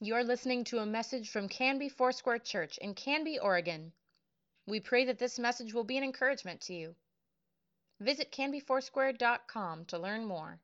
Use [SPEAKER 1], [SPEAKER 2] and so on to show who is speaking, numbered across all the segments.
[SPEAKER 1] You're listening to a message from Canby Foursquare Church in Canby, Oregon. We pray that this message will be an encouragement to you. Visit canbyfoursquare.com to learn more.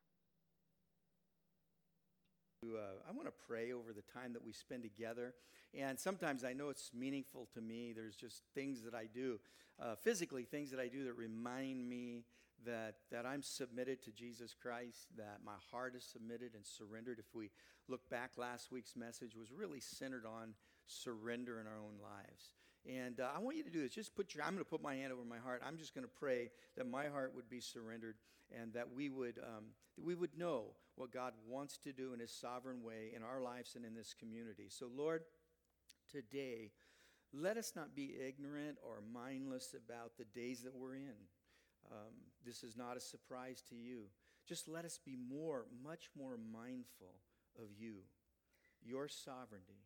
[SPEAKER 2] Uh, I want to pray over the time that we spend together. And sometimes I know it's meaningful to me. There's just things that I do, uh, physically, things that I do that remind me that, that I'm submitted to Jesus Christ, that my heart is submitted and surrendered. If we look back, last week's message was really centered on surrender in our own lives. And uh, I want you to do this. Just put your, I'm going to put my hand over my heart. I'm just going to pray that my heart would be surrendered and that we would, um, that we would know what God wants to do in His sovereign way in our lives and in this community. So, Lord, today, let us not be ignorant or mindless about the days that we're in. Um, this is not a surprise to you. Just let us be more, much more mindful of you, your sovereignty,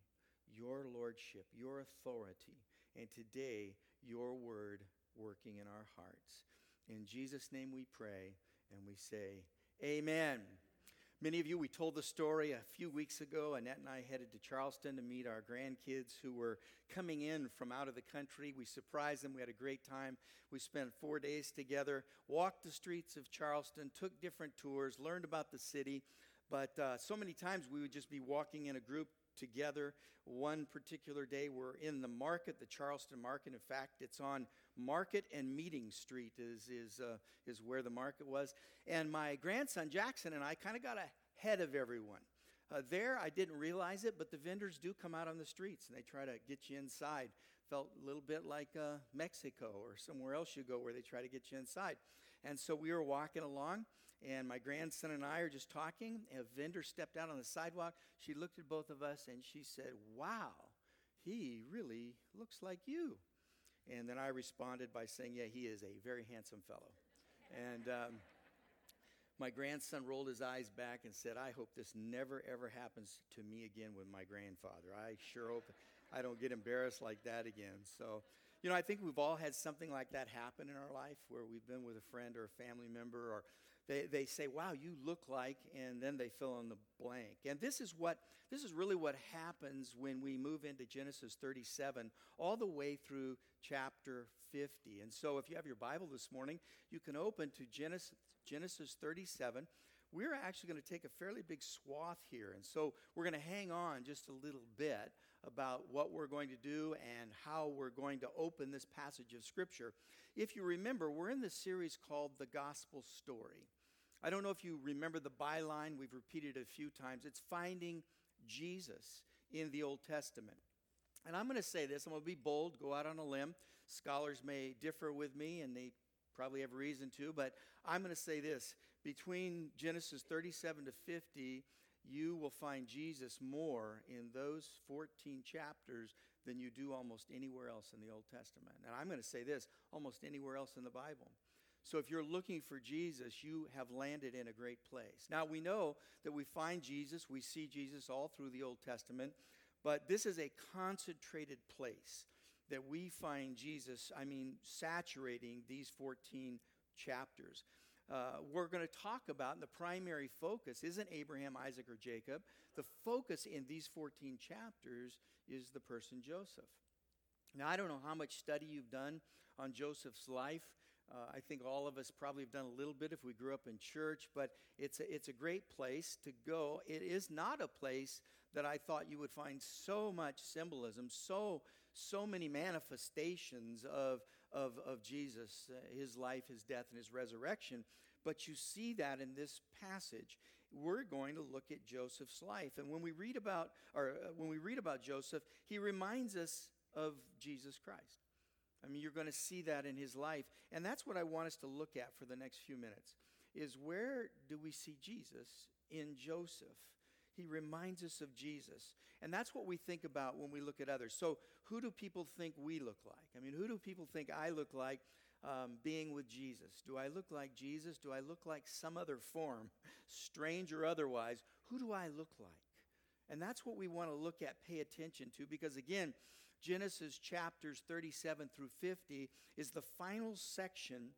[SPEAKER 2] your lordship, your authority, and today, your word working in our hearts. In Jesus' name we pray and we say, Amen. Many of you, we told the story a few weeks ago. Annette and I headed to Charleston to meet our grandkids who were coming in from out of the country. We surprised them. We had a great time. We spent four days together, walked the streets of Charleston, took different tours, learned about the city. But uh, so many times we would just be walking in a group together. One particular day, we're in the market, the Charleston Market. In fact, it's on Market and Meeting Street is is uh, is where the market was. And my grandson Jackson and I kind of got ahead of everyone. Uh, there, I didn't realize it, but the vendors do come out on the streets and they try to get you inside. Felt a little bit like uh, Mexico or somewhere else you go where they try to get you inside. And so we were walking along, and my grandson and I are just talking. A vendor stepped out on the sidewalk. She looked at both of us and she said, Wow, he really looks like you. And then I responded by saying, Yeah, he is a very handsome fellow. and um, my grandson rolled his eyes back and said, I hope this never, ever happens to me again with my grandfather. I sure hope I don't get embarrassed like that again. So, you know, I think we've all had something like that happen in our life where we've been with a friend or a family member or they, they say, wow, you look like, and then they fill in the blank. And this is what this is really what happens when we move into Genesis 37 all the way through chapter 50. And so if you have your Bible this morning, you can open to Genesis, Genesis 37. We're actually going to take a fairly big swath here. And so we're going to hang on just a little bit about what we're going to do and how we're going to open this passage of Scripture. If you remember, we're in this series called The Gospel Story. I don't know if you remember the byline, we've repeated it a few times. It's finding Jesus in the Old Testament. And I'm going to say this, I'm going to be bold, go out on a limb. Scholars may differ with me, and they probably have reason to, but I'm going to say this. Between Genesis 37 to 50, you will find Jesus more in those 14 chapters than you do almost anywhere else in the Old Testament. And I'm going to say this almost anywhere else in the Bible. So if you're looking for Jesus, you have landed in a great place. Now we know that we find Jesus, we see Jesus all through the Old Testament, but this is a concentrated place that we find Jesus, I mean, saturating these 14 chapters. Uh, we're going to talk about, and the primary focus isn't Abraham, Isaac, or Jacob. The focus in these 14 chapters is the person Joseph. Now, I don't know how much study you've done on Joseph's life. Uh, I think all of us probably have done a little bit if we grew up in church, but it's a, it's a great place to go. It is not a place that I thought you would find so much symbolism, so so many manifestations of of, of Jesus, uh, his life, his death, and his resurrection. But you see that in this passage. We're going to look at Joseph's life, and when we read about or uh, when we read about Joseph, he reminds us of Jesus Christ. I mean, you're going to see that in his life. And that's what I want us to look at for the next few minutes is where do we see Jesus in Joseph? He reminds us of Jesus. And that's what we think about when we look at others. So, who do people think we look like? I mean, who do people think I look like um, being with Jesus? Do I look like Jesus? Do I look like some other form, strange or otherwise? Who do I look like? And that's what we want to look at, pay attention to, because again, Genesis chapters 37 through 50 is the final section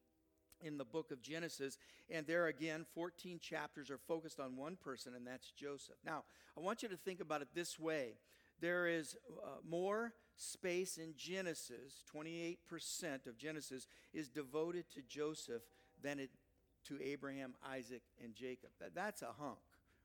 [SPEAKER 2] in the book of Genesis. And there again, 14 chapters are focused on one person, and that's Joseph. Now, I want you to think about it this way there is uh, more space in Genesis, 28% of Genesis is devoted to Joseph than it to Abraham, Isaac, and Jacob. That, that's a hunk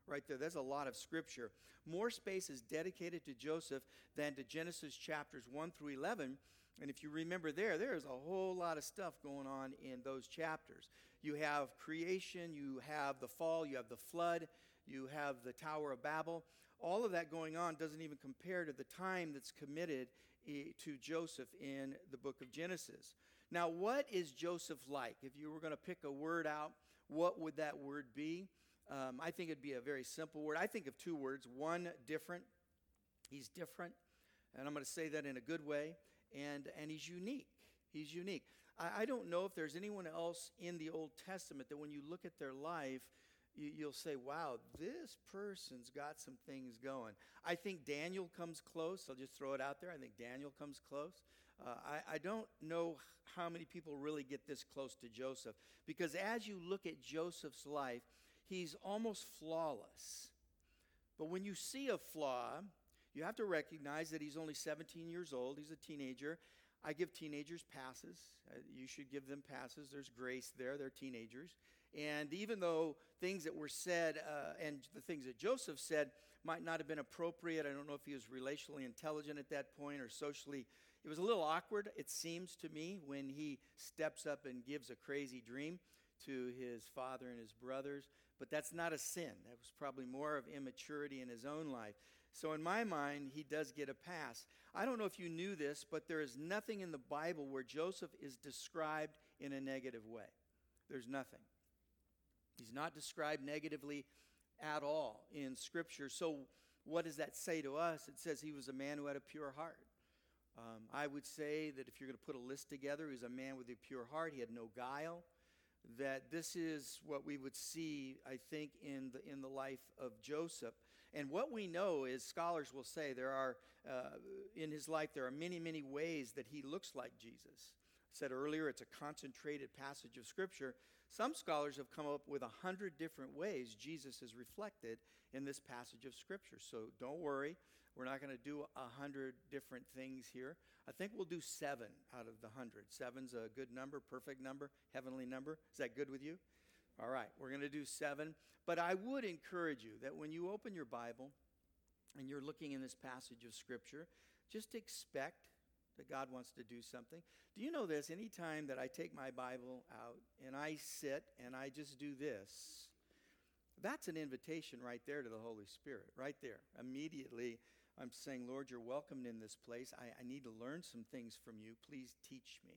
[SPEAKER 2] right there. That's a lot of scripture. More space is dedicated to Joseph than to Genesis chapters 1 through 11. And if you remember there, there's a whole lot of stuff going on in those chapters. You have creation, you have the fall, you have the flood, you have the Tower of Babel. All of that going on doesn't even compare to the time that's committed eh, to Joseph in the book of Genesis. Now, what is Joseph like? If you were going to pick a word out, what would that word be? Um, I think it'd be a very simple word. I think of two words one, different. He's different. And I'm going to say that in a good way. And, and he's unique. He's unique. I, I don't know if there's anyone else in the Old Testament that when you look at their life, you, you'll say, wow, this person's got some things going. I think Daniel comes close. I'll just throw it out there. I think Daniel comes close. Uh, I, I, don't know how many people really get this close to Joseph because as you look at Joseph's life, he's almost flawless. But when you see a flaw, you have to recognize that he's only 17 years old, he's a teenager. I give teenagers passes. Uh, you should give them passes. There's grace there. They're teenagers. And even though things that were said uh, and the things that Joseph said might not have been appropriate, I don't know if he was relationally intelligent at that point or socially. It was a little awkward, it seems to me, when he steps up and gives a crazy dream to his father and his brothers. But that's not a sin. That was probably more of immaturity in his own life. So, in my mind, he does get a pass. I don't know if you knew this, but there is nothing in the Bible where Joseph is described in a negative way. There's nothing. He's not described negatively at all in Scripture. So, what does that say to us? It says he was a man who had a pure heart. Um, I would say that if you're going to put a list together, he was a man with a pure heart. He had no guile. That this is what we would see, I think, in the in the life of Joseph. And what we know is, scholars will say there are uh, in his life there are many, many ways that he looks like Jesus. I said earlier, it's a concentrated passage of Scripture. Some scholars have come up with a hundred different ways Jesus is reflected in this passage of Scripture. So don't worry, we're not going to do a hundred different things here. I think we'll do seven out of the hundred. Seven's a good number, perfect number, heavenly number. Is that good with you? All right, we're going to do seven. But I would encourage you that when you open your Bible and you're looking in this passage of Scripture, just expect that God wants to do something. Do you know this? Anytime that I take my Bible out and I sit and I just do this, that's an invitation right there to the Holy Spirit, right there. Immediately, I'm saying, Lord, you're welcomed in this place. I, I need to learn some things from you. Please teach me.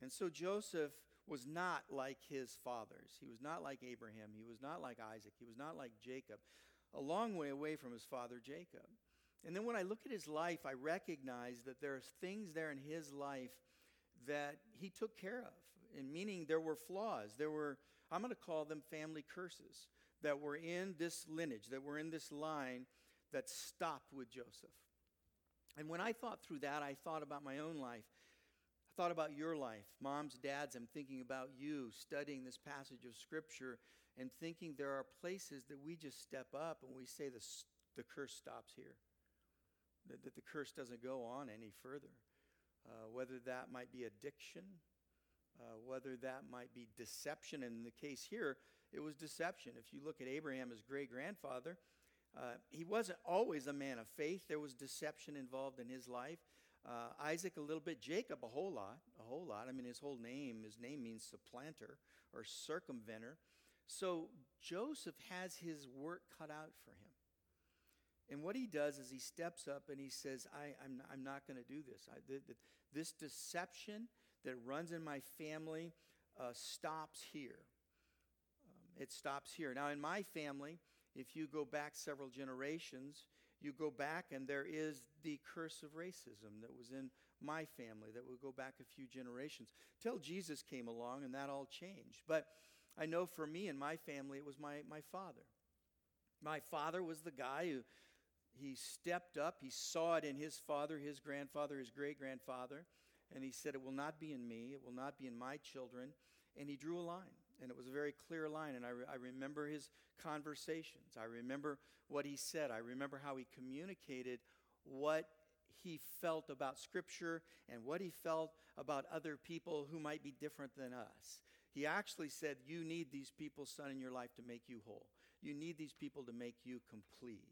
[SPEAKER 2] And so Joseph was not like his fathers. He was not like Abraham. He was not like Isaac. He was not like Jacob. A long way away from his father Jacob. And then when I look at his life, I recognize that there are things there in his life that he took care of. And meaning there were flaws. There were, I'm going to call them family curses that were in this lineage, that were in this line that stopped with Joseph. And when I thought through that, I thought about my own life. I thought about your life. Moms, dads, I'm thinking about you studying this passage of Scripture and thinking there are places that we just step up and we say the, the curse stops here that, that the curse doesn't go on any further. Uh, whether that might be addiction, uh, whether that might be deception. And in the case here, it was deception. If you look at Abraham, his great grandfather, uh, he wasn't always a man of faith. There was deception involved in his life. Uh, Isaac, a little bit. Jacob, a whole lot. A whole lot. I mean, his whole name, his name means supplanter or circumventer. So Joseph has his work cut out for him. And what he does is he steps up and he says, I, am I'm, I'm not going to do this. I, this deception that runs in my family uh, stops here. Um, it stops here. Now, in my family, if you go back several generations, you go back and there is the curse of racism that was in my family that would go back a few generations till Jesus came along and that all changed. But I know for me and my family, it was my, my father. My father was the guy who he stepped up. He saw it in his father, his grandfather, his great grandfather, and he said, It will not be in me, it will not be in my children. and he drew a line. And it was a very clear line. And I, re- I remember his conversations. I remember what he said. I remember how he communicated what he felt about Scripture and what he felt about other people who might be different than us. He actually said, You need these people, son, in your life to make you whole. You need these people to make you complete.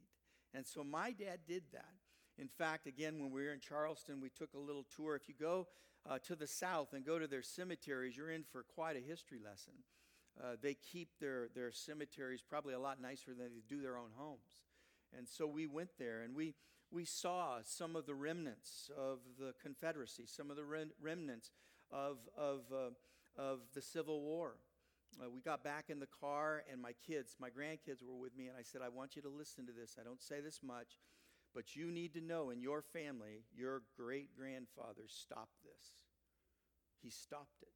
[SPEAKER 2] And so my dad did that. In fact, again, when we were in Charleston, we took a little tour. If you go uh, to the south and go to their cemeteries, you're in for quite a history lesson. Uh, they keep their, their cemeteries probably a lot nicer than they do their own homes. And so we went there and we, we saw some of the remnants of the Confederacy, some of the rem- remnants of, of, uh, of the Civil War. Uh, we got back in the car, and my kids, my grandkids were with me, and I said, I want you to listen to this. I don't say this much, but you need to know in your family, your great grandfather stopped this. He stopped it.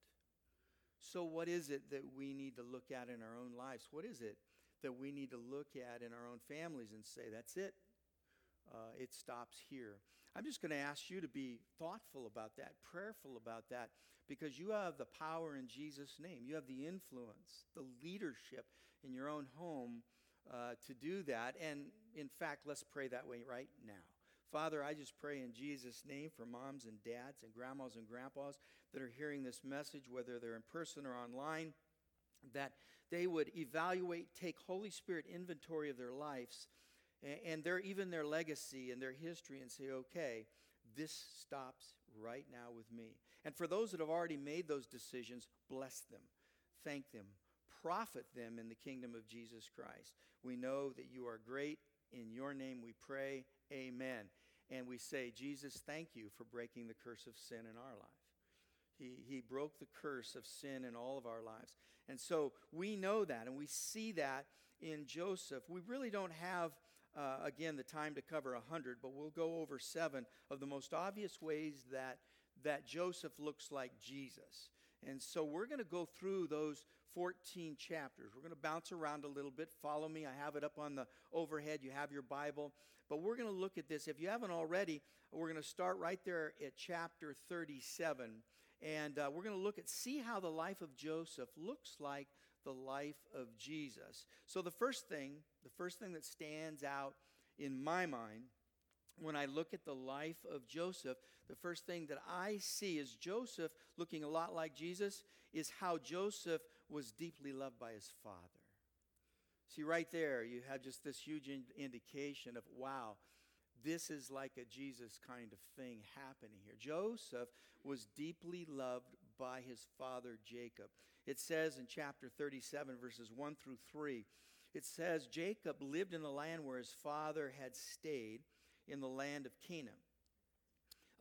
[SPEAKER 2] So, what is it that we need to look at in our own lives? What is it that we need to look at in our own families and say, that's it? Uh, it stops here. I'm just going to ask you to be thoughtful about that, prayerful about that, because you have the power in Jesus' name. You have the influence, the leadership in your own home uh, to do that. And in fact, let's pray that way right now. Father, I just pray in Jesus' name for moms and dads and grandmas and grandpas that are hearing this message, whether they're in person or online, that they would evaluate, take Holy Spirit inventory of their lives and their even their legacy and their history and say, okay, this stops right now with me. And for those that have already made those decisions, bless them, thank them, profit them in the kingdom of Jesus Christ. We know that you are great. In your name we pray. Amen. And we say, Jesus, thank you for breaking the curse of sin in our life. He, he broke the curse of sin in all of our lives. And so we know that and we see that in Joseph. We really don't have, uh, again, the time to cover a hundred, but we'll go over seven of the most obvious ways that, that Joseph looks like Jesus. And so we're going to go through those 14 chapters. We're going to bounce around a little bit. Follow me. I have it up on the overhead. You have your Bible. But we're going to look at this. If you haven't already, we're going to start right there at chapter 37. And uh, we're going to look at, see how the life of Joseph looks like the life of Jesus. So, the first thing, the first thing that stands out in my mind when I look at the life of Joseph, the first thing that I see is Joseph looking a lot like Jesus, is how Joseph was deeply loved by his father. See, right there, you have just this huge in- indication of, wow, this is like a Jesus kind of thing happening here. Joseph was deeply loved by his father Jacob. It says in chapter 37, verses 1 through 3, it says, Jacob lived in the land where his father had stayed, in the land of Canaan.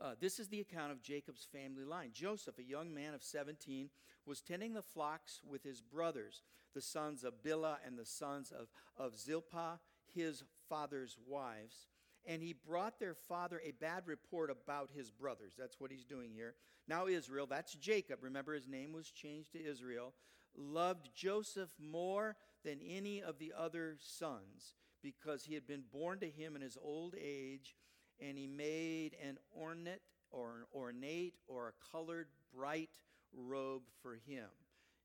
[SPEAKER 2] Uh, this is the account of Jacob's family line. Joseph, a young man of 17, was tending the flocks with his brothers, the sons of Bilhah and the sons of, of Zilpah, his father's wives and he brought their father a bad report about his brothers. That's what he's doing here. Now, Israel, that's Jacob, remember his name was changed to Israel, loved Joseph more than any of the other sons because he had been born to him in his old age, and he made an ornate or an ornate or a colored bright robe for him.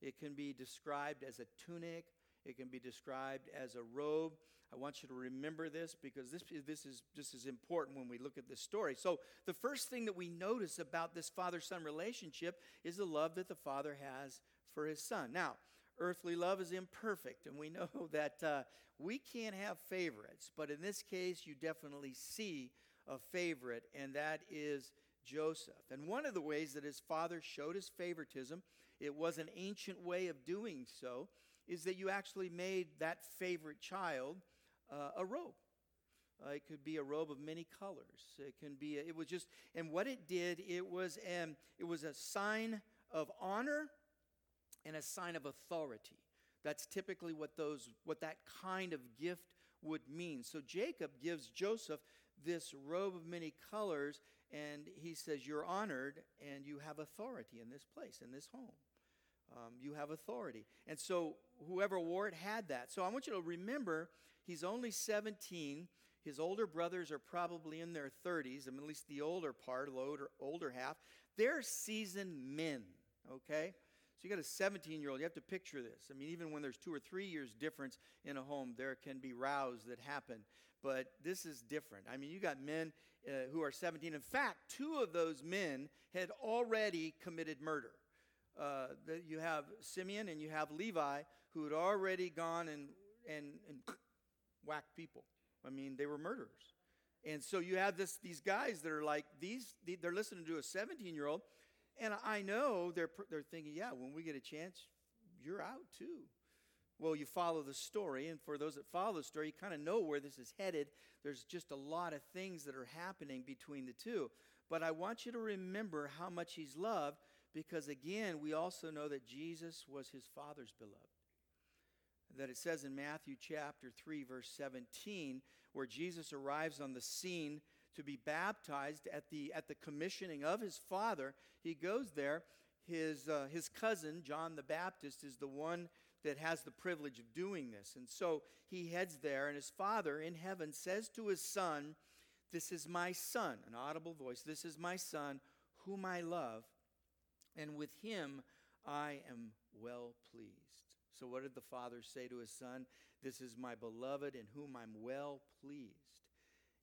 [SPEAKER 2] It can be described as a tunic, it can be described as a robe. I want you to remember this because this, this is just as important when we look at this story. So, the first thing that we notice about this father son relationship is the love that the father has for his son. Now, earthly love is imperfect, and we know that uh, we can't have favorites, but in this case, you definitely see a favorite, and that is Joseph. And one of the ways that his father showed his favoritism, it was an ancient way of doing so, is that you actually made that favorite child uh, a robe. Uh, it could be a robe of many colors. It can be. A, it was just, and what it did, it was, um, it was a sign of honor and a sign of authority. That's typically what those, what that kind of gift would mean. So Jacob gives Joseph this robe of many colors, and he says, "You're honored, and you have authority in this place, in this home." Um, you have authority. And so whoever wore it had that. So I want you to remember he's only 17. His older brothers are probably in their 30s, I mean, at least the older part, the older, older half. They're seasoned men, okay? So you got a 17 year old. You have to picture this. I mean, even when there's two or three years difference in a home, there can be rows that happen. But this is different. I mean, you got men uh, who are 17. In fact, two of those men had already committed murder. Uh, you have Simeon and you have Levi who had already gone and, and, and whacked people. I mean, they were murderers. And so you have this, these guys that are like, these, they're listening to a 17 year old and I know they're, they're thinking, yeah, when we get a chance, you're out too. Well, you follow the story, and for those that follow the story, you kind of know where this is headed. There's just a lot of things that are happening between the two. But I want you to remember how much he's loved because, again, we also know that Jesus was his Father's beloved. That it says in Matthew chapter 3, verse 17, where Jesus arrives on the scene to be baptized at the, at the commissioning of his father. He goes there. His, uh, his cousin, John the Baptist, is the one that has the privilege of doing this. And so he heads there, and his father in heaven says to his son, This is my son, an audible voice, this is my son, whom I love, and with him I am well pleased. So, what did the father say to his son? This is my beloved, in whom I'm well pleased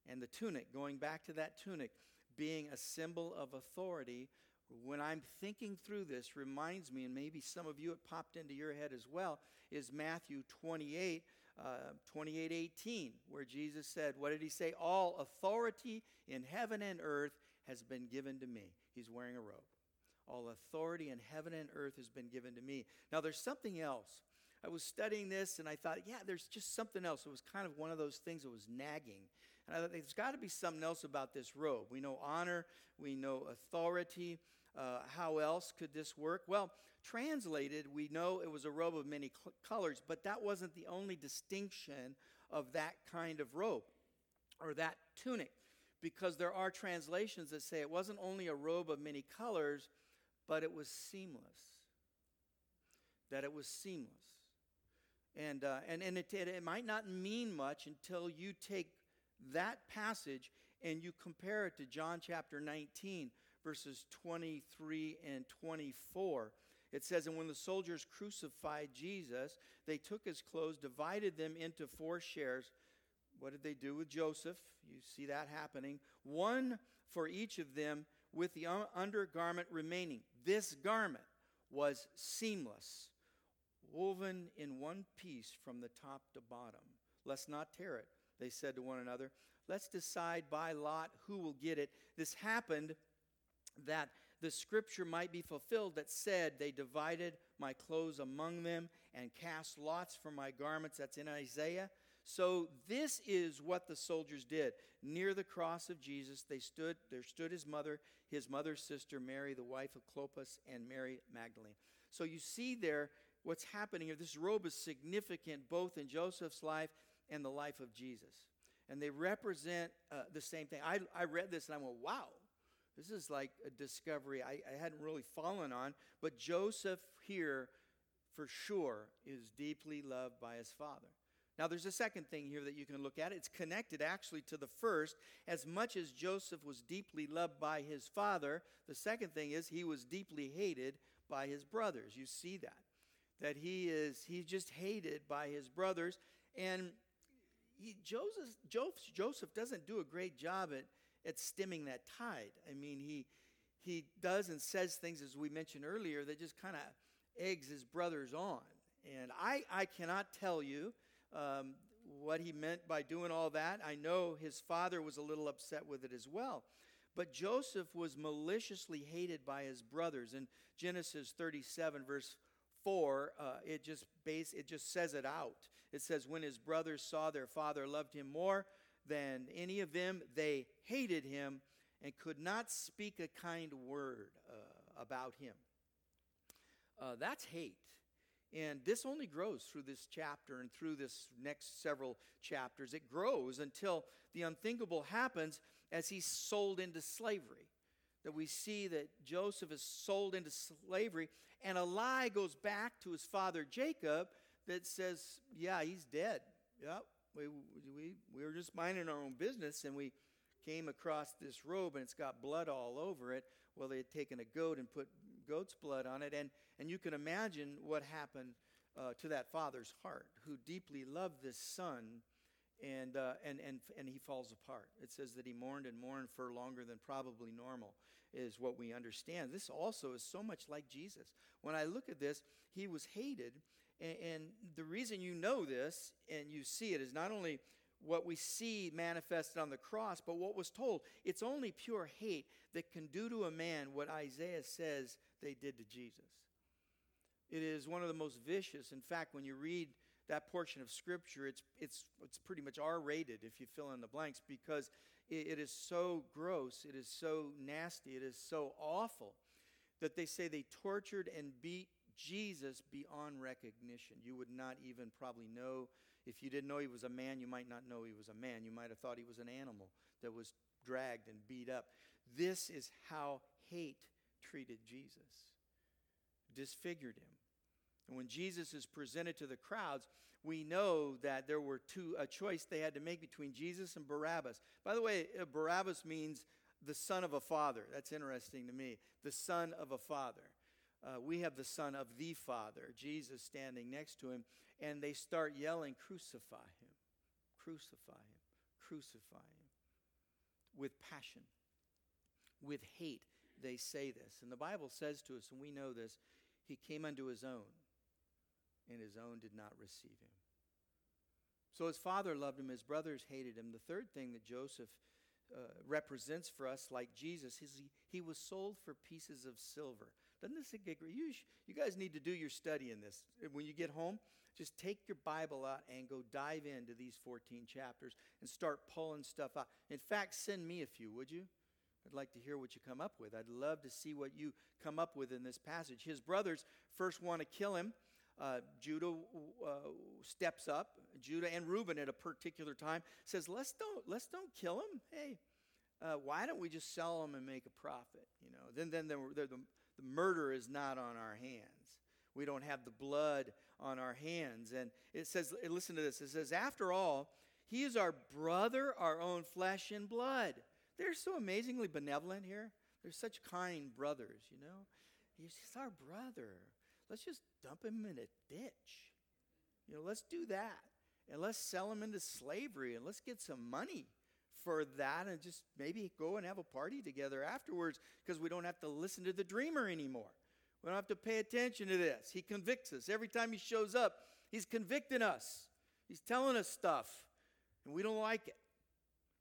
[SPEAKER 2] and the tunic, going back to that tunic, being a symbol of authority. When I'm thinking through this, reminds me, and maybe some of you it popped into your head as well, is Matthew 28, uh, 28 18, where Jesus said, What did he say? All authority in heaven and earth has been given to me. He's wearing a robe. All authority in heaven and earth has been given to me. Now, there's something else. I was studying this and I thought, yeah, there's just something else. It was kind of one of those things that was nagging. And I thought there's got to be something else about this robe. We know honor, we know authority. Uh, how else could this work? Well, translated, we know it was a robe of many cl- colors, but that wasn't the only distinction of that kind of robe or that tunic, because there are translations that say it wasn't only a robe of many colors, but it was seamless. That it was seamless. And, uh, and, and it, it, it might not mean much until you take that passage and you compare it to John chapter 19, verses 23 and 24. It says, And when the soldiers crucified Jesus, they took his clothes, divided them into four shares. What did they do with Joseph? You see that happening. One for each of them, with the undergarment remaining. This garment was seamless, woven in one piece from the top to bottom. Let's not tear it they said to one another. Let's decide by lot who will get it. This happened that the scripture might be fulfilled that said, They divided my clothes among them and cast lots for my garments. That's in Isaiah. So this is what the soldiers did. Near the cross of Jesus, they stood, there stood his mother, his mother's sister, Mary, the wife of Clopas, and Mary Magdalene. So you see there what's happening here. This robe is significant both in Joseph's life and the life of Jesus. And they represent uh, the same thing. I, I read this and I went, wow, this is like a discovery I, I hadn't really fallen on. But Joseph here, for sure, is deeply loved by his father. Now, there's a second thing here that you can look at. It's connected actually to the first. As much as Joseph was deeply loved by his father, the second thing is he was deeply hated by his brothers. You see that. That he is, he's just hated by his brothers. And he, Joseph, Joseph doesn't do a great job at, at stemming that tide. I mean, he, he does and says things, as we mentioned earlier, that just kind of eggs his brothers on. And I, I cannot tell you um, what he meant by doing all that. I know his father was a little upset with it as well. But Joseph was maliciously hated by his brothers. In Genesis 37, verse 4, uh, it, just base, it just says it out. It says, When his brothers saw their father loved him more than any of them, they hated him and could not speak a kind word uh, about him. Uh, that's hate. And this only grows through this chapter and through this next several chapters. It grows until the unthinkable happens as he's sold into slavery. That we see that Joseph is sold into slavery, and a lie goes back to his father Jacob that says, yeah, he's dead. Yep, we, we, we were just minding our own business and we came across this robe and it's got blood all over it. Well, they had taken a goat and put goat's blood on it. And, and you can imagine what happened uh, to that father's heart who deeply loved this son. And, uh, and, and, and he falls apart. It says that he mourned and mourned for longer than probably normal, is what we understand. This also is so much like Jesus. When I look at this, he was hated. And, and the reason you know this and you see it is not only what we see manifested on the cross, but what was told. It's only pure hate that can do to a man what Isaiah says they did to Jesus. It is one of the most vicious. In fact, when you read that portion of Scripture, it's, it's, it's pretty much R rated if you fill in the blanks because it, it is so gross, it is so nasty, it is so awful that they say they tortured and beat Jesus beyond recognition. You would not even probably know if you didn't know he was a man, you might not know he was a man. You might have thought he was an animal that was dragged and beat up. This is how hate treated Jesus, disfigured him. And when Jesus is presented to the crowds, we know that there were two a choice they had to make between Jesus and Barabbas. By the way, uh, Barabbas means the son of a father. That's interesting to me. The son of a father. Uh, we have the son of the father, Jesus, standing next to him and they start yelling, Crucify him, crucify him, crucify him. With passion, with hate, they say this. And the Bible says to us, and we know this, he came unto his own, and his own did not receive him. So his father loved him, his brothers hated him. The third thing that Joseph uh, represents for us, like Jesus, is he, he was sold for pieces of silver. Doesn't this get great? You, you guys need to do your study in this. When you get home, just take your Bible out and go dive into these 14 chapters and start pulling stuff out. In fact, send me a few, would you? I'd like to hear what you come up with. I'd love to see what you come up with in this passage. His brothers first want to kill him. Uh, Judah uh, steps up. Judah and Reuben at a particular time says, "Let's don't let's don't kill him. Hey, uh, why don't we just sell him and make a profit? You know, then then the, the, the murder is not on our hands. We don't have the blood on our hands. And it says, eh, listen to this. It says, after all, he is our brother, our own flesh and blood. They're so amazingly benevolent here. They're such kind brothers, you know. He's, he's our brother. Let's just dump him in a ditch. You know, let's do that. And let's sell him into slavery and let's get some money for that and just maybe go and have a party together afterwards because we don't have to listen to the dreamer anymore. We don't have to pay attention to this. He convicts us. Every time he shows up, he's convicting us. He's telling us stuff, and we don't like it.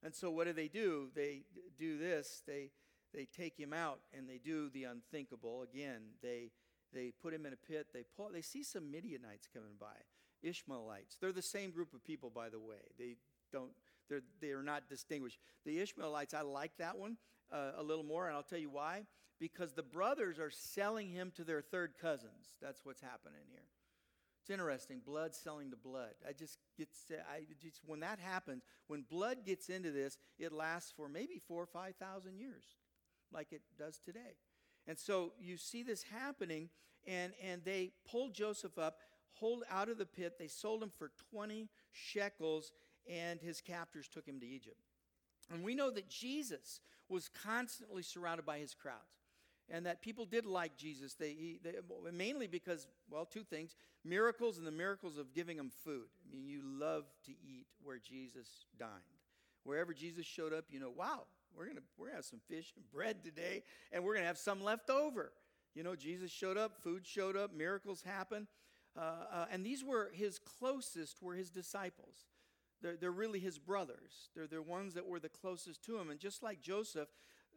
[SPEAKER 2] And so what do they do? They do this. They they take him out and they do the unthinkable. Again, they they put him in a pit. They pull, they see some Midianites coming by, Ishmaelites. They're the same group of people, by the way. They don't they're they're not distinguished. The Ishmaelites, I like that one uh, a little more, and I'll tell you why because the brothers are selling him to their third cousins. That's what's happening here. It's interesting, blood selling to blood. I just get I just when that happens, when blood gets into this, it lasts for maybe four or five thousand years, like it does today. And so you see this happening, and and they pulled Joseph up, hold out of the pit. They sold him for twenty shekels, and his captors took him to Egypt. And we know that Jesus was constantly surrounded by his crowds and that people did like Jesus. They, they, mainly because, well, two things miracles and the miracles of giving them food. I mean, you love to eat where Jesus dined. Wherever Jesus showed up, you know, wow, we're to we're gonna have some fish and bread today, and we're to have some left over. You know, Jesus showed up, food showed up, miracles happened. Uh, uh, and these were his closest, were his disciples. They're, they're really his brothers. They're the ones that were the closest to him. And just like Joseph,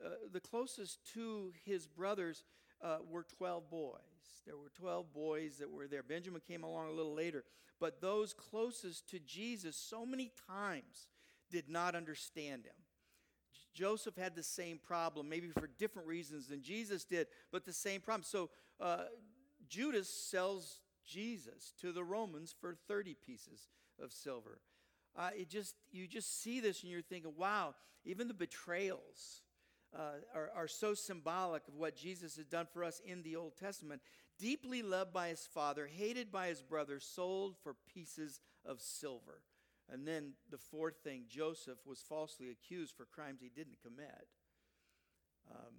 [SPEAKER 2] uh, the closest to his brothers uh, were 12 boys. There were 12 boys that were there. Benjamin came along a little later. But those closest to Jesus so many times did not understand him. Joseph had the same problem, maybe for different reasons than Jesus did, but the same problem. So uh, Judas sells Jesus to the Romans for 30 pieces of silver. Uh, it just you just see this and you're thinking, wow, even the betrayals uh, are, are so symbolic of what Jesus has done for us in the Old Testament. Deeply loved by his father, hated by his brother, sold for pieces of silver. And then the fourth thing Joseph was falsely accused for crimes he didn't commit. Um,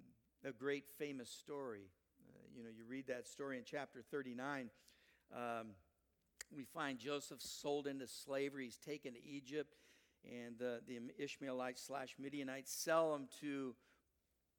[SPEAKER 2] a great famous story. Uh, you know, you read that story in chapter 39. Um, we find Joseph sold into slavery. He's taken to Egypt, and the, the Ishmaelites slash Midianites sell him to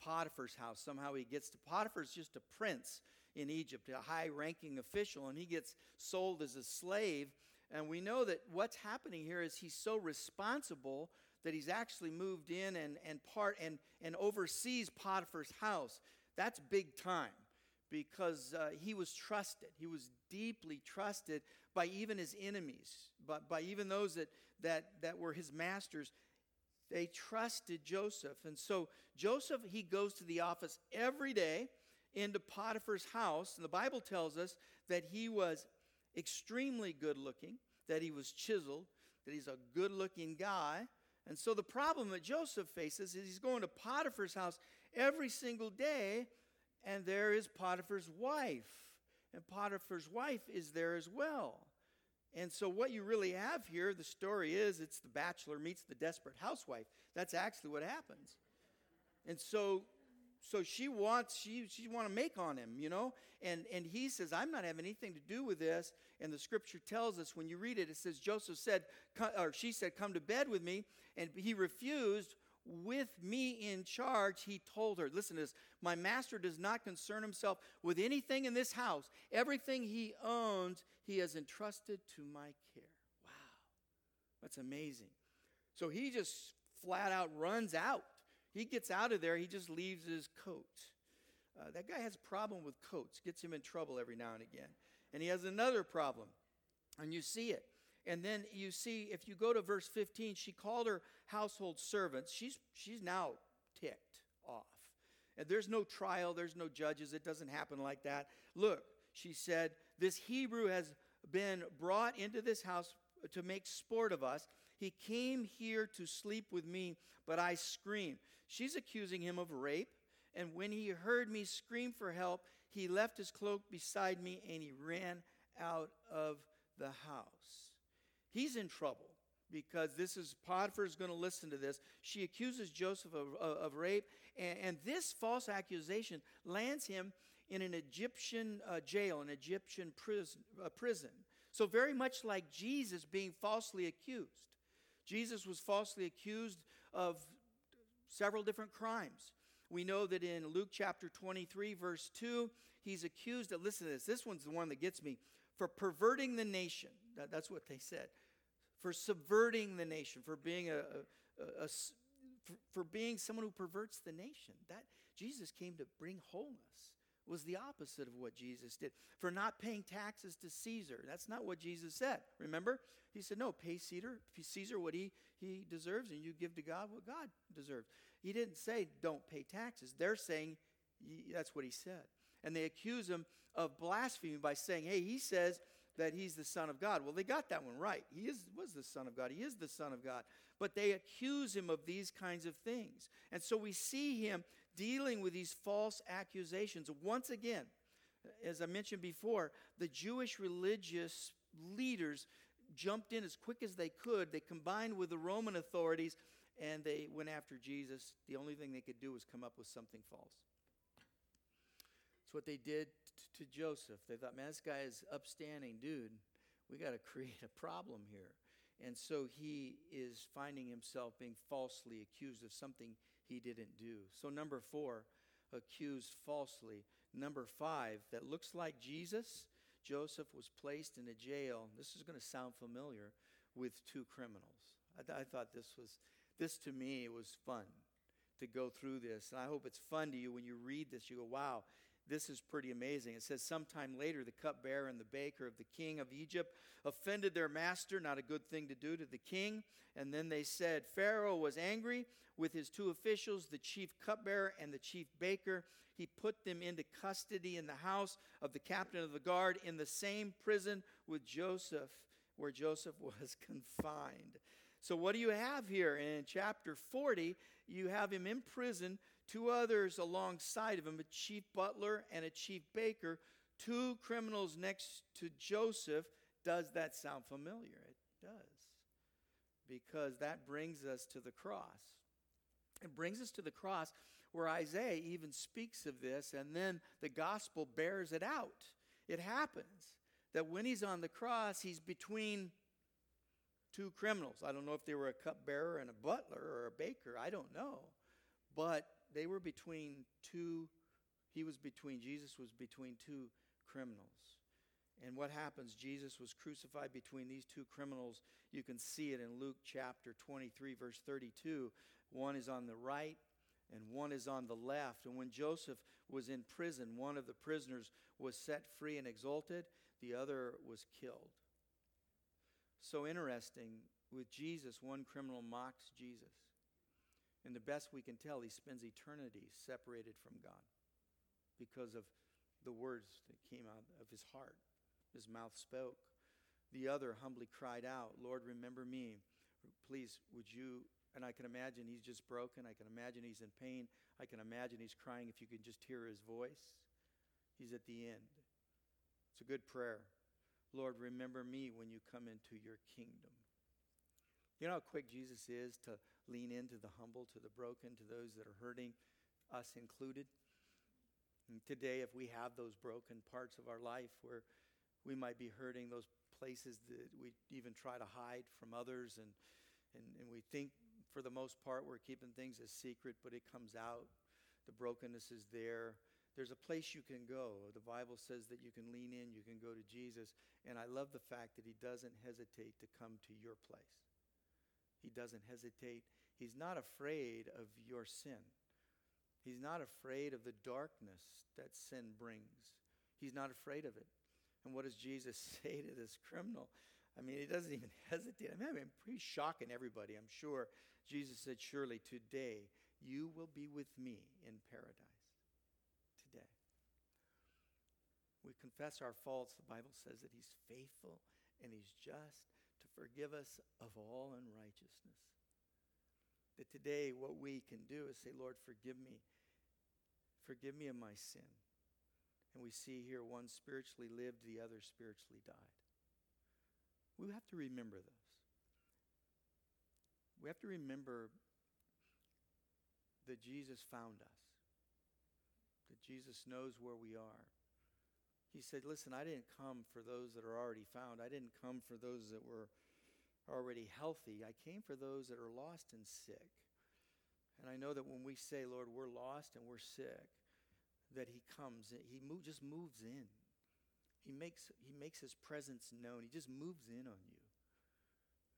[SPEAKER 2] Potiphar's house. Somehow he gets to Potiphar's just a prince in Egypt, a high ranking official, and he gets sold as a slave. And we know that what's happening here is he's so responsible that he's actually moved in and, and part and, and oversees Potiphar's house. That's big time because uh, he was trusted. He was deeply trusted by even his enemies, but by even those that, that, that were his masters. They trusted Joseph. And so Joseph, he goes to the office every day into Potiphar's house. And the Bible tells us that he was extremely good looking, that he was chiseled, that he's a good looking guy. And so the problem that Joseph faces is he's going to Potiphar's house every single day, and there is Potiphar's wife. And Potiphar's wife is there as well. And so, what you really have here, the story is it's the bachelor meets the desperate housewife. That's actually what happens. And so, so she wants she she want to make on him, you know, and and he says, "I'm not having anything to do with this." And the scripture tells us when you read it, it says Joseph said, or she said, "Come to bed with me," and he refused. With me in charge, he told her, Listen to this. My master does not concern himself with anything in this house. Everything he owns, he has entrusted to my care. Wow. That's amazing. So he just flat out runs out. He gets out of there, he just leaves his coat. Uh, that guy has a problem with coats, gets him in trouble every now and again. And he has another problem, and you see it. And then you see, if you go to verse 15, she called her household servants. She's, she's now ticked off. And there's no trial, there's no judges. It doesn't happen like that. Look, she said, This Hebrew has been brought into this house to make sport of us. He came here to sleep with me, but I screamed. She's accusing him of rape. And when he heard me scream for help, he left his cloak beside me and he ran out of the house. He's in trouble because this is Potiphar is going to listen to this. She accuses Joseph of, of, of rape, and, and, this false accusation lands him in an Egyptian uh, jail, an Egyptian prison, uh, prison. So, very much like Jesus being falsely accused. Jesus was falsely accused of several different crimes. We know that in Luke chapter 23, verse 2, he's accused of, listen to this, this one's the one that gets me, for perverting the nation. That, that's what they said. For subverting the nation, for being a, a, a, a for, for being someone who perverts the nation. That Jesus came to bring wholeness was the opposite of what Jesus did. For not paying taxes to Caesar. That's not what Jesus said. Remember? He said, no, pay Caesar, Caesar what he, he deserves, and you give to God what God deserves. He didn't say, don't pay taxes. They're saying, that's what he said. And they accuse him of blasphemy by saying, hey, he says that he's the Son of God. Well, they got that one right. He is, was the Son of God. He is the Son of God. But they accuse him of these kinds of things. And so we see him dealing with these false accusations. Once again, as I mentioned before, the Jewish religious leaders jumped in as quick as they could. They combined with the Roman authorities and they went after Jesus. The only thing they could do was come up with something false. It's what they did to Joseph. They thought, man, this guy is upstanding dude. We got to create a problem here. And so he is finding himself being falsely accused of something he didn't do. So, number four, accused falsely. Number five, that looks like Jesus. Joseph was placed in a jail. This is going to sound familiar with two criminals. I, th- I thought this was, this to me was fun to go through this. And I hope it's fun to you when you read this. You go, wow, this is pretty amazing. It says, Sometime later, the cupbearer and the baker of the king of Egypt offended their master, not a good thing to do to the king. And then they said, Pharaoh was angry with his two officials, the chief cupbearer and the chief baker. He put them into custody in the house of the captain of the guard in the same prison with Joseph, where Joseph was confined. So, what do you have here? In chapter 40, you have him in prison two others alongside of him, a chief butler and a chief baker, two criminals next to Joseph. Does that sound familiar? It does. because that brings us to the cross. It brings us to the cross where Isaiah even speaks of this, and then the gospel bears it out. It happens that when he's on the cross, he's between two criminals. I don't know if they were a cupbearer and a butler or a baker, I don't know. But they were between two, he was between, Jesus was between two criminals. And what happens? Jesus was crucified between these two criminals. You can see it in Luke chapter 23, verse 32. One is on the right and one is on the left. And when Joseph was in prison, one of the prisoners was set free and exalted, the other was killed. So interesting. With Jesus, one criminal mocks Jesus. And the best we can tell, he spends eternity separated from God because of the words that came out of his heart. His mouth spoke. The other humbly cried out, Lord, remember me. Please, would you? And I can imagine he's just broken. I can imagine he's in pain. I can imagine he's crying if you can just hear his voice. He's at the end. It's a good prayer. Lord, remember me when you come into your kingdom. You know how quick Jesus is to lean into the humble, to the broken, to those that are hurting, us included. And today, if we have those broken parts of our life where we might be hurting, those places that we even try to hide from others, and, and, and we think for the most part we're keeping things a secret, but it comes out. The brokenness is there there's a place you can go. The Bible says that you can lean in, you can go to Jesus. And I love the fact that he doesn't hesitate to come to your place. He doesn't hesitate. He's not afraid of your sin. He's not afraid of the darkness that sin brings. He's not afraid of it. And what does Jesus say to this criminal? I mean, he doesn't even hesitate. I mean, I'm pretty shocking everybody, I'm sure. Jesus said, Surely today you will be with me in paradise. Today. We confess our faults, the Bible says that He's faithful and He's just to forgive us of all unrighteousness. That today, what we can do is say, Lord, forgive me. Forgive me of my sin. And we see here one spiritually lived, the other spiritually died. We have to remember this. We have to remember that Jesus found us, that Jesus knows where we are, he said, Listen, I didn't come for those that are already found. I didn't come for those that were already healthy. I came for those that are lost and sick. And I know that when we say, Lord, we're lost and we're sick, that He comes, He move, just moves in. He makes, he makes His presence known. He just moves in on you.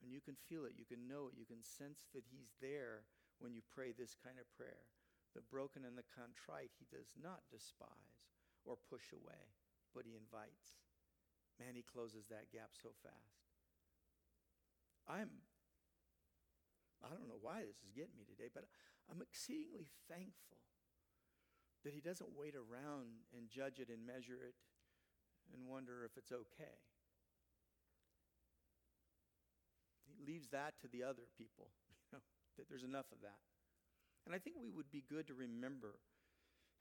[SPEAKER 2] And you can feel it, you can know it, you can sense that He's there when you pray this kind of prayer. The broken and the contrite, He does not despise or push away but he invites. Man, he closes that gap so fast. I'm, I don't know why this is getting me today, but I'm exceedingly thankful that he doesn't wait around and judge it and measure it and wonder if it's okay. He leaves that to the other people, you know, that there's enough of that. And I think we would be good to remember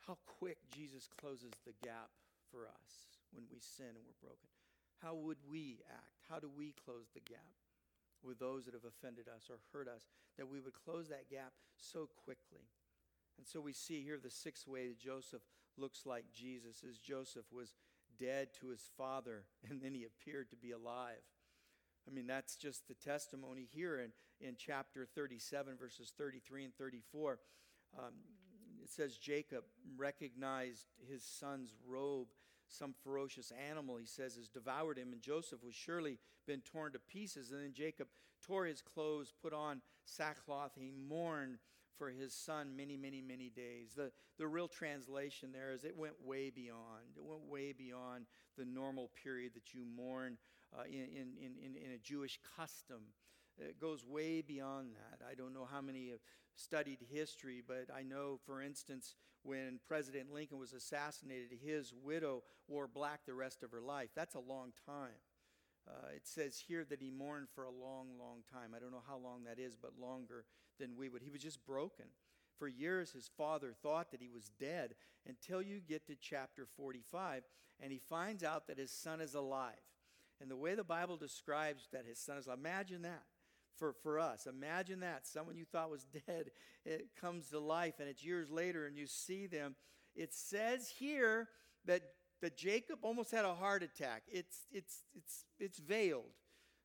[SPEAKER 2] how quick Jesus closes the gap for us when we sin and we're broken? How would we act? How do we close the gap with those that have offended us or hurt us? That we would close that gap so quickly. And so we see here the sixth way that Joseph looks like Jesus is Joseph was dead to his father and then he appeared to be alive. I mean, that's just the testimony here in, in chapter 37, verses 33 and 34. Um, it says Jacob recognized his son's robe. Some ferocious animal, he says, has devoured him, and Joseph was surely been torn to pieces. And then Jacob tore his clothes, put on sackcloth. He mourned for his son many, many, many days. The, the real translation there is it went way beyond. It went way beyond the normal period that you mourn uh, in, in, in, in a Jewish custom. It goes way beyond that. I don't know how many have studied history, but I know, for instance, when President Lincoln was assassinated, his widow wore black the rest of her life. That's a long time. Uh, it says here that he mourned for a long, long time. I don't know how long that is, but longer than we would. He was just broken. For years, his father thought that he was dead until you get to chapter 45 and he finds out that his son is alive. And the way the Bible describes that his son is alive, imagine that for, for us. Imagine that. Someone you thought was dead, it comes to life, and it's years later, and you see them. It says here that, that Jacob almost had a heart attack. It's, it's, it's, it's veiled,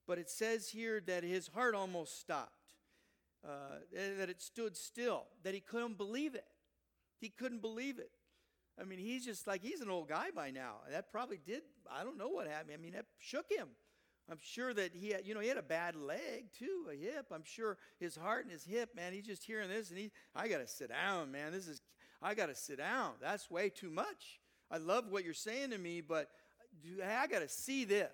[SPEAKER 2] but it says here that his heart almost stopped, uh, that it stood still, that he couldn't believe it. He couldn't believe it. I mean, he's just like, he's an old guy by now. That probably did, I don't know what happened. I mean, that shook him. I'm sure that he had, you know, he had a bad leg too, a hip. I'm sure his heart and his hip, man, he's just hearing this and he, I got to sit down, man. This is, I got to sit down. That's way too much. I love what you're saying to me, but I got to see this.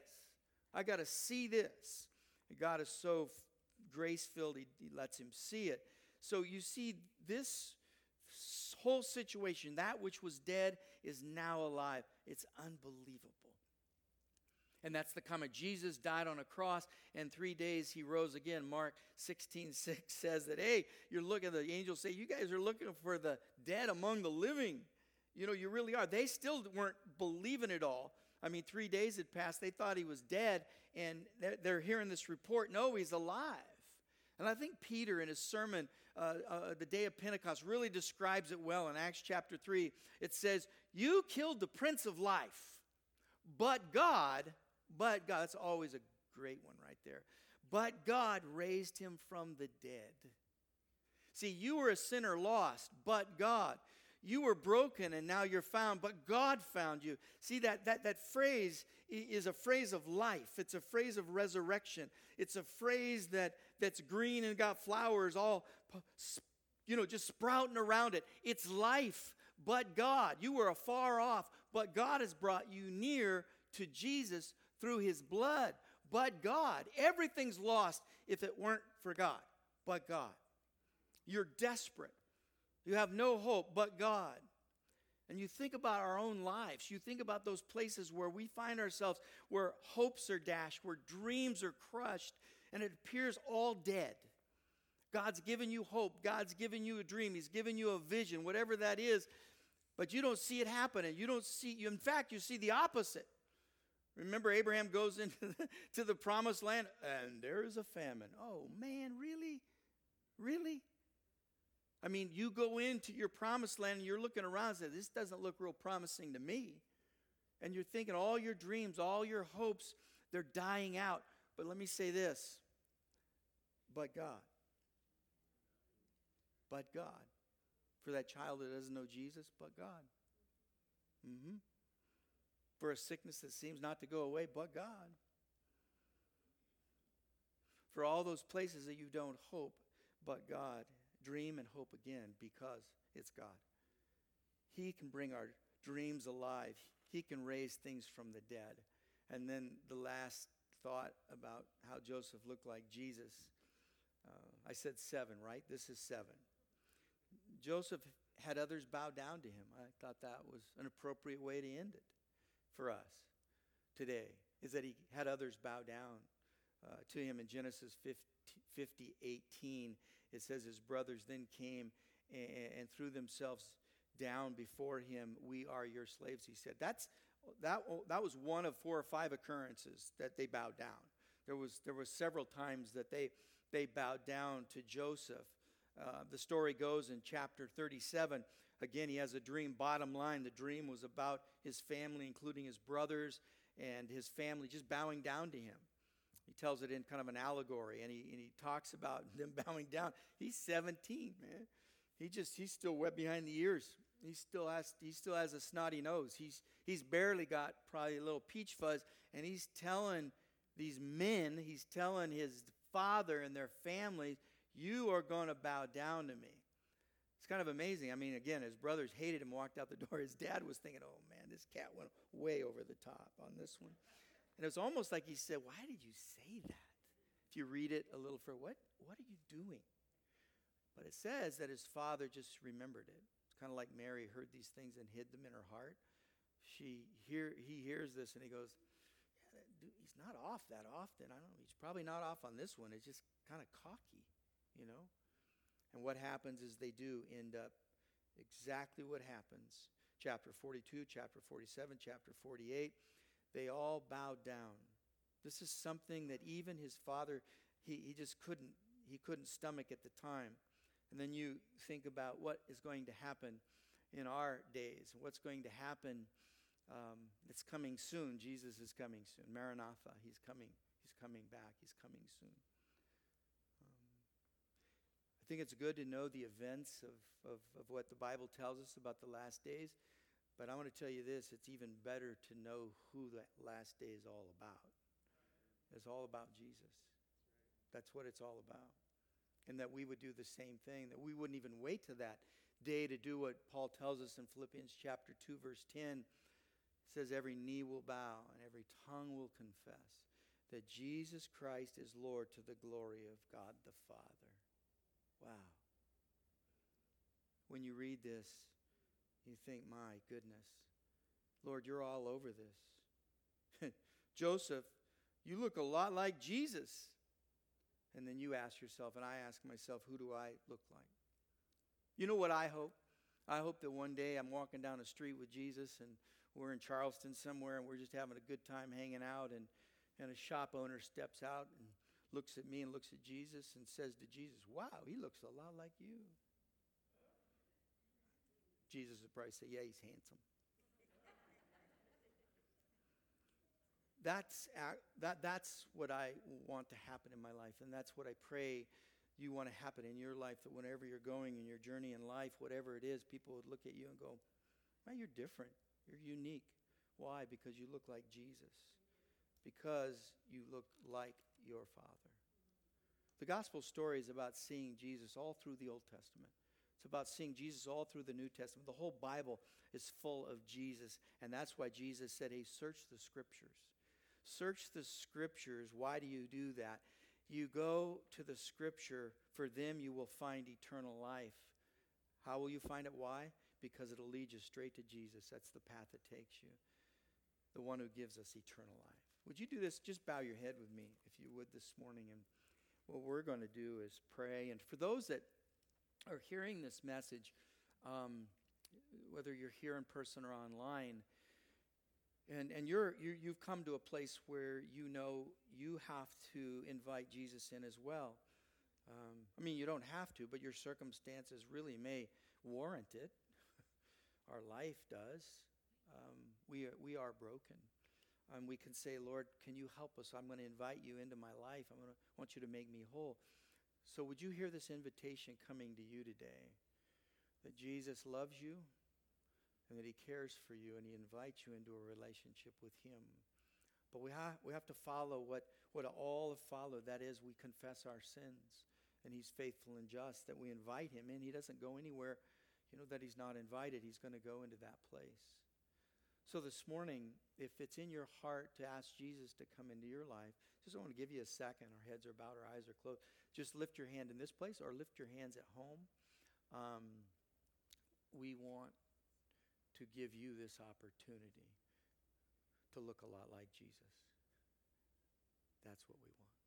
[SPEAKER 2] I got to see this. And God is so grace filled, he, he lets him see it. So you see, this whole situation, that which was dead, is now alive. It's unbelievable. And that's the comment. Jesus died on a cross, and three days he rose again. Mark 16, 6 says that, hey, you're looking, the angels say, you guys are looking for the dead among the living. You know, you really are. They still weren't believing it all. I mean, three days had passed. They thought he was dead, and they're, they're hearing this report. No, he's alive. And I think Peter, in his sermon, uh, uh, the day of Pentecost, really describes it well in Acts chapter 3. It says, You killed the Prince of Life, but God but God, that's always a great one right there. But God raised him from the dead. See, you were a sinner lost, but God. You were broken and now you're found, but God found you. See, that, that, that phrase is a phrase of life. It's a phrase of resurrection. It's a phrase that, that's green and got flowers all, you know, just sprouting around it. It's life, but God. You were afar off, but God has brought you near to Jesus through his blood, but God. Everything's lost if it weren't for God, but God. You're desperate. You have no hope but God. And you think about our own lives. You think about those places where we find ourselves, where hopes are dashed, where dreams are crushed, and it appears all dead. God's given you hope. God's given you a dream. He's given you a vision, whatever that is, but you don't see it happening. You don't see, you, in fact, you see the opposite. Remember, Abraham goes into the, to the promised land and there is a famine. Oh, man, really? Really? I mean, you go into your promised land and you're looking around and say, This doesn't look real promising to me. And you're thinking all your dreams, all your hopes, they're dying out. But let me say this but God. But God. For that child that doesn't know Jesus, but God. Mm-hmm for a sickness that seems not to go away but God. For all those places that you don't hope but God, dream and hope again because it's God. He can bring our dreams alive, He can raise things from the dead. And then the last thought about how Joseph looked like Jesus. Uh, I said seven, right? This is seven. Joseph had others bow down to him. I thought that was an appropriate way to end it for us today is that he had others bow down uh, to him in Genesis 50, 50, 18. It says, His brothers then came and, and threw themselves down before him. We are your slaves, he said. That's, that, that was one of four or five occurrences that they bowed down. There was, there was several times that they, they bowed down to Joseph. Uh, the story goes in chapter 37 Again, he has a dream. Bottom line, the dream was about his family, including his brothers and his family, just bowing down to him. He tells it in kind of an allegory, and he, and he talks about them bowing down. He's 17, man. He just, he's still wet behind the ears. He still has, he still has a snotty nose. He's, he's barely got probably a little peach fuzz, and he's telling these men, he's telling his father and their families, you are going to bow down to me. Kind of amazing. I mean, again, his brothers hated him, walked out the door. His dad was thinking, oh man, this cat went way over the top on this one. And it was almost like he said, Why did you say that? If you read it a little further, what, what are you doing? But it says that his father just remembered it. It's kind of like Mary heard these things and hid them in her heart. She hear, he hears this and he goes, yeah, He's not off that often. I don't know. He's probably not off on this one. It's just kind of cocky, you know? And what happens is they do end up exactly what happens. Chapter 42, chapter 47, chapter 48, they all bowed down. This is something that even his father he, he just couldn't he couldn't stomach at the time. And then you think about what is going to happen in our days, what's going to happen. Um, it's coming soon. Jesus is coming soon. Maranatha, he's coming. He's coming back. He's coming soon. I think it's good to know the events of, of, of what the Bible tells us about the last days. But I want to tell you this it's even better to know who that last day is all about. It's all about Jesus. That's what it's all about. And that we would do the same thing, that we wouldn't even wait to that day to do what Paul tells us in Philippians chapter 2, verse 10. It says, Every knee will bow and every tongue will confess that Jesus Christ is Lord to the glory of God the Father. Wow. When you read this, you think, My goodness, Lord, you're all over this. Joseph, you look a lot like Jesus. And then you ask yourself, and I ask myself, who do I look like? You know what I hope? I hope that one day I'm walking down the street with Jesus and we're in Charleston somewhere and we're just having a good time hanging out and, and a shop owner steps out and looks at me and looks at Jesus and says to Jesus, Wow, he looks a lot like you. Jesus would probably say, Yeah, he's handsome. that's, that, that's what I want to happen in my life, and that's what I pray you want to happen in your life that whenever you're going in your journey in life, whatever it is, people would look at you and go, Man, you're different. You're unique. Why? Because you look like Jesus. Because you look like your Father. The gospel story is about seeing Jesus all through the Old Testament. It's about seeing Jesus all through the New Testament. The whole Bible is full of Jesus, and that's why Jesus said, Hey, search the scriptures. Search the scriptures. Why do you do that? You go to the scripture, for them you will find eternal life. How will you find it? Why? Because it'll lead you straight to Jesus. That's the path that takes you, the one who gives us eternal life. Would you do this? Just bow your head with me, if you would, this morning. And what we're going to do is pray. And for those that are hearing this message, um, whether you're here in person or online, and, and you're, you you've come to a place where you know you have to invite Jesus in as well. Um, I mean, you don't have to, but your circumstances really may warrant it. Our life does. Um, we, are, we are broken. Um, we can say, Lord, can you help us? I'm going to invite you into my life. I want you to make me whole. So, would you hear this invitation coming to you today? That Jesus loves you, and that He cares for you and He invites you into a relationship with Him. But we, ha- we have to follow what, what all have followed. That is, we confess our sins, and He's faithful and just, that we invite Him in. He doesn't go anywhere, you know, that He's not invited. He's going to go into that place. So this morning, if it's in your heart to ask Jesus to come into your life, just I want to give you a second. Our heads are bowed, our eyes are closed. Just lift your hand in this place or lift your hands at home. Um, we want to give you this opportunity to look a lot like Jesus. That's what we want.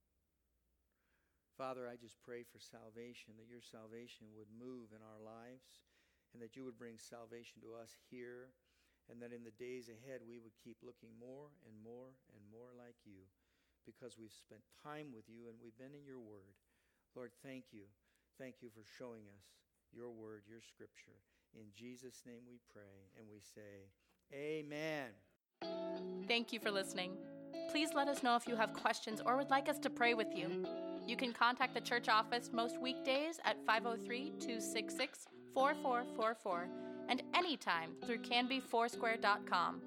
[SPEAKER 2] Father, I just pray for salvation, that your salvation would move in our lives, and that you would bring salvation to us here, and that in the days ahead we would keep looking more and more and more like you because we've spent time with you and we've been in your word. Lord, thank you. Thank you for showing us your word, your scripture. In Jesus' name we pray and we say, Amen.
[SPEAKER 1] Thank you for listening. Please let us know if you have questions or would like us to pray with you. You can contact the church office most weekdays at 503 266 4444 and anytime through canbyfoursquare.com.